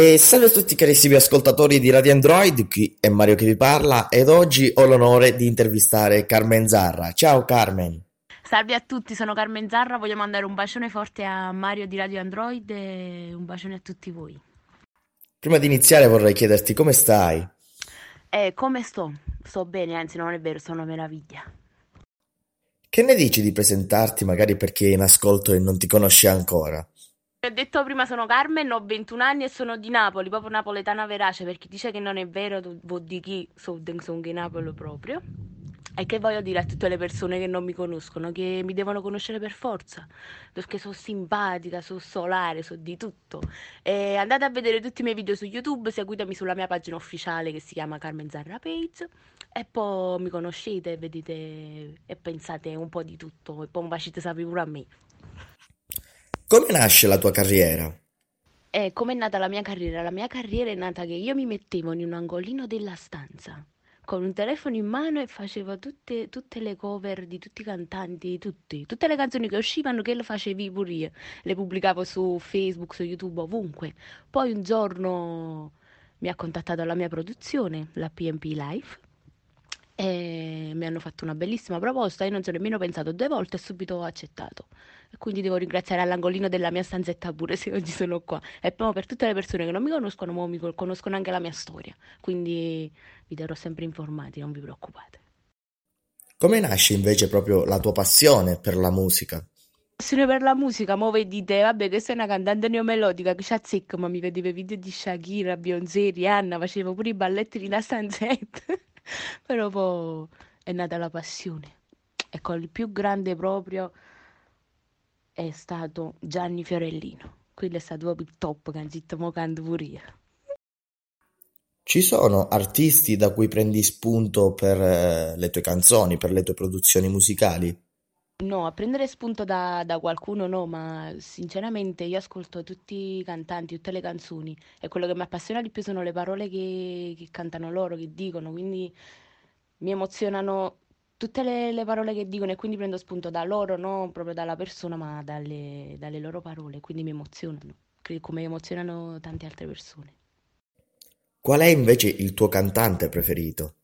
E salve a tutti carissimi ascoltatori di Radio Android, qui è Mario che vi parla ed oggi ho l'onore di intervistare Carmen Zarra. Ciao Carmen. Salve a tutti, sono Carmen Zarra, voglio mandare un bacione forte a Mario di Radio Android e un bacione a tutti voi. Prima di iniziare vorrei chiederti come stai? Eh, come sto? Sto bene, anzi non è vero, sono una meraviglia. Che ne dici di presentarti magari per chi è in ascolto e non ti conosce ancora? Ho detto prima sono Carmen, ho 21 anni e sono di Napoli, proprio napoletana verace, per chi dice che non è vero, vuol dire che sono di Napoli proprio. E che voglio dire a tutte le persone che non mi conoscono, che mi devono conoscere per forza, perché sono simpatica, sono solare, so di tutto. E andate a vedere tutti i miei video su YouTube, seguitemi sulla mia pagina ufficiale che si chiama Carmen Zarra Page e poi mi conoscete, vedete e pensate un po' di tutto e poi un bacite sapere pure a me. Come nasce la tua carriera? Eh, come è nata la mia carriera? La mia carriera è nata che io mi mettevo in un angolino della stanza con un telefono in mano e facevo tutte, tutte le cover di tutti i cantanti, tutti, tutte le canzoni che uscivano che le facevi pure io. Le pubblicavo su Facebook, su YouTube, ovunque. Poi un giorno mi ha contattato la mia produzione, la PMP Life, e mi hanno fatto una bellissima proposta. Io non ci ho nemmeno pensato due volte e subito accettato. E quindi devo ringraziare all'angolino della mia stanzetta pure se oggi sono qua. E poi per tutte le persone che non mi conoscono, mi conoscono anche la mia storia. Quindi vi terrò sempre informati, non vi preoccupate. Come nasce invece proprio la tua passione per la musica? Passione per la musica, mo vedete, vabbè, questa è una cantante neomelodica che c'ha zecca, ma mi vedevo i video di Shakira, Beyoncé, Rihanna, facevo pure i balletti nella stanzetta. Però poi è nata la passione. Ecco, il più grande proprio è stato Gianni Fiorellino. Quello è stato proprio il top, che anzitutto mo canto pure io. Ci sono artisti da cui prendi spunto per eh, le tue canzoni, per le tue produzioni musicali? No, a prendere spunto da, da qualcuno no, ma sinceramente io ascolto tutti i cantanti, tutte le canzoni e quello che mi appassiona di più sono le parole che, che cantano loro, che dicono, quindi mi emozionano tutte le, le parole che dicono e quindi prendo spunto da loro, non proprio dalla persona, ma dalle, dalle loro parole, quindi mi emozionano, come emozionano tante altre persone. Qual è invece il tuo cantante preferito?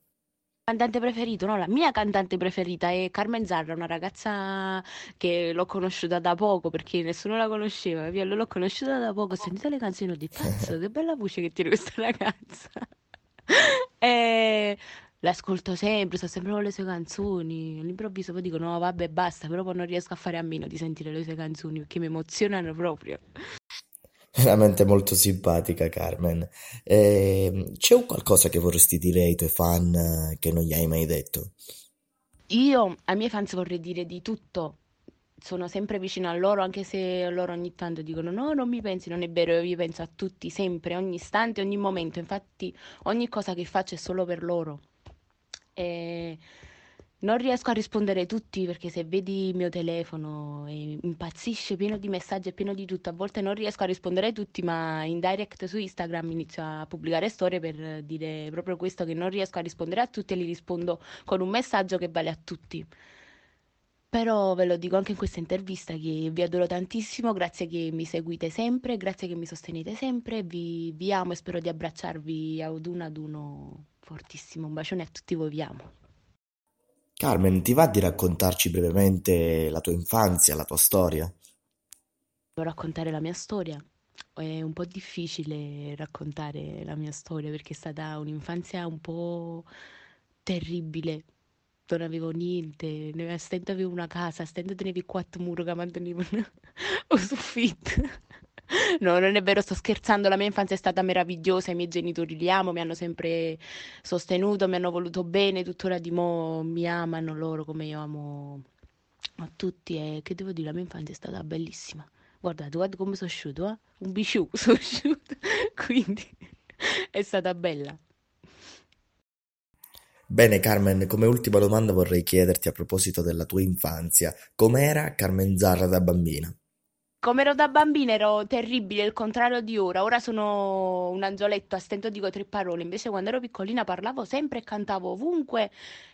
Cantante preferito, no, la mia cantante preferita è Carmen Zarra, una ragazza che l'ho conosciuta da poco perché nessuno la conosceva. Io l'ho conosciuta da poco, ho sentito le canzoni e ho detto, cazzo, che bella voce che tiene questa ragazza. e l'ascolto sempre, sto sempre con le sue canzoni. All'improvviso poi dico, no, vabbè, basta, però poi non riesco a fare a meno di sentire le sue canzoni perché mi emozionano proprio. Veramente molto simpatica Carmen. Eh, c'è un qualcosa che vorresti dire ai tuoi fan eh, che non gli hai mai detto? Io ai miei fans vorrei dire di tutto. Sono sempre vicino a loro, anche se loro ogni tanto dicono no, non mi pensi, non è vero, io penso a tutti, sempre, ogni istante, ogni momento. Infatti ogni cosa che faccio è solo per loro. E non riesco a rispondere tutti perché se vedi il mio telefono impazzisce pieno di messaggi e pieno di tutto. A volte non riesco a rispondere a tutti, ma in direct su Instagram inizio a pubblicare storie per dire proprio questo che non riesco a rispondere a tutti e li rispondo con un messaggio che vale a tutti. Però ve lo dico anche in questa intervista che vi adoro tantissimo, grazie che mi seguite sempre, grazie che mi sostenete sempre, vi, vi amo e spero di abbracciarvi ad uno ad uno fortissimo. Un bacione a tutti voi, vi amo. Carmen, ti va di raccontarci brevemente la tua infanzia, la tua storia? Devo raccontare la mia storia. È un po' difficile raccontare la mia storia perché è stata un'infanzia un po' terribile. Non avevo niente, a stento avevo una casa, a stento tenevo quattro mura che mantenevano o soffitto. No, non è vero, sto scherzando, la mia infanzia è stata meravigliosa, i miei genitori li amo, mi hanno sempre sostenuto, mi hanno voluto bene, tuttora di mo mi amano loro come io amo a tutti e che devo dire, la mia infanzia è stata bellissima. Guardate, guarda come sono asciutto, eh? Un biciù, sono asciutto, quindi è stata bella. Bene Carmen, come ultima domanda vorrei chiederti a proposito della tua infanzia, com'era Carmen Zarra da bambina? Come ero da bambina ero terribile, il contrario di ora. Ora sono un angioletto, a stento dico tre parole. Invece quando ero piccolina parlavo sempre e cantavo ovunque,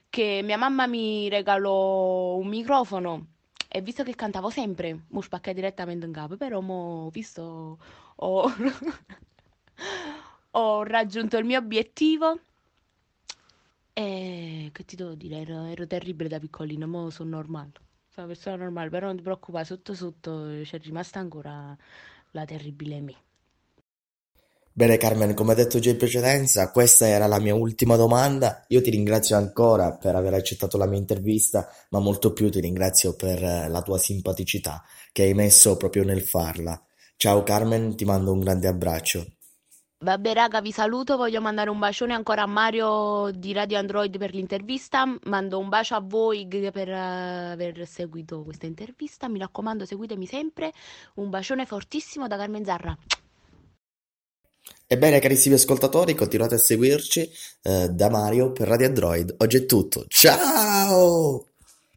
che mia mamma mi regalò un microfono e visto che cantavo sempre, mo spaccai direttamente in capo, però mo visto ho, ho raggiunto il mio obiettivo. E che ti devo dire, ero, ero terribile da piccolino, ma sono normale. Sono una persona normale, però non ti preoccupare, sotto sotto c'è rimasta ancora la terribile me. Bene Carmen, come detto già in precedenza, questa era la mia ultima domanda. Io ti ringrazio ancora per aver accettato la mia intervista, ma molto più ti ringrazio per eh, la tua simpaticità che hai messo proprio nel farla. Ciao Carmen, ti mando un grande abbraccio. Vabbè, raga, vi saluto. Voglio mandare un bacione ancora a Mario di Radio Android per l'intervista. Mando un bacio a voi per eh, aver seguito questa intervista. Mi raccomando, seguitemi sempre. Un bacione fortissimo da Carmen Zarra. Ebbene, carissimi ascoltatori, continuate a seguirci eh, da Mario per Radio Android. Oggi è tutto. Ciao!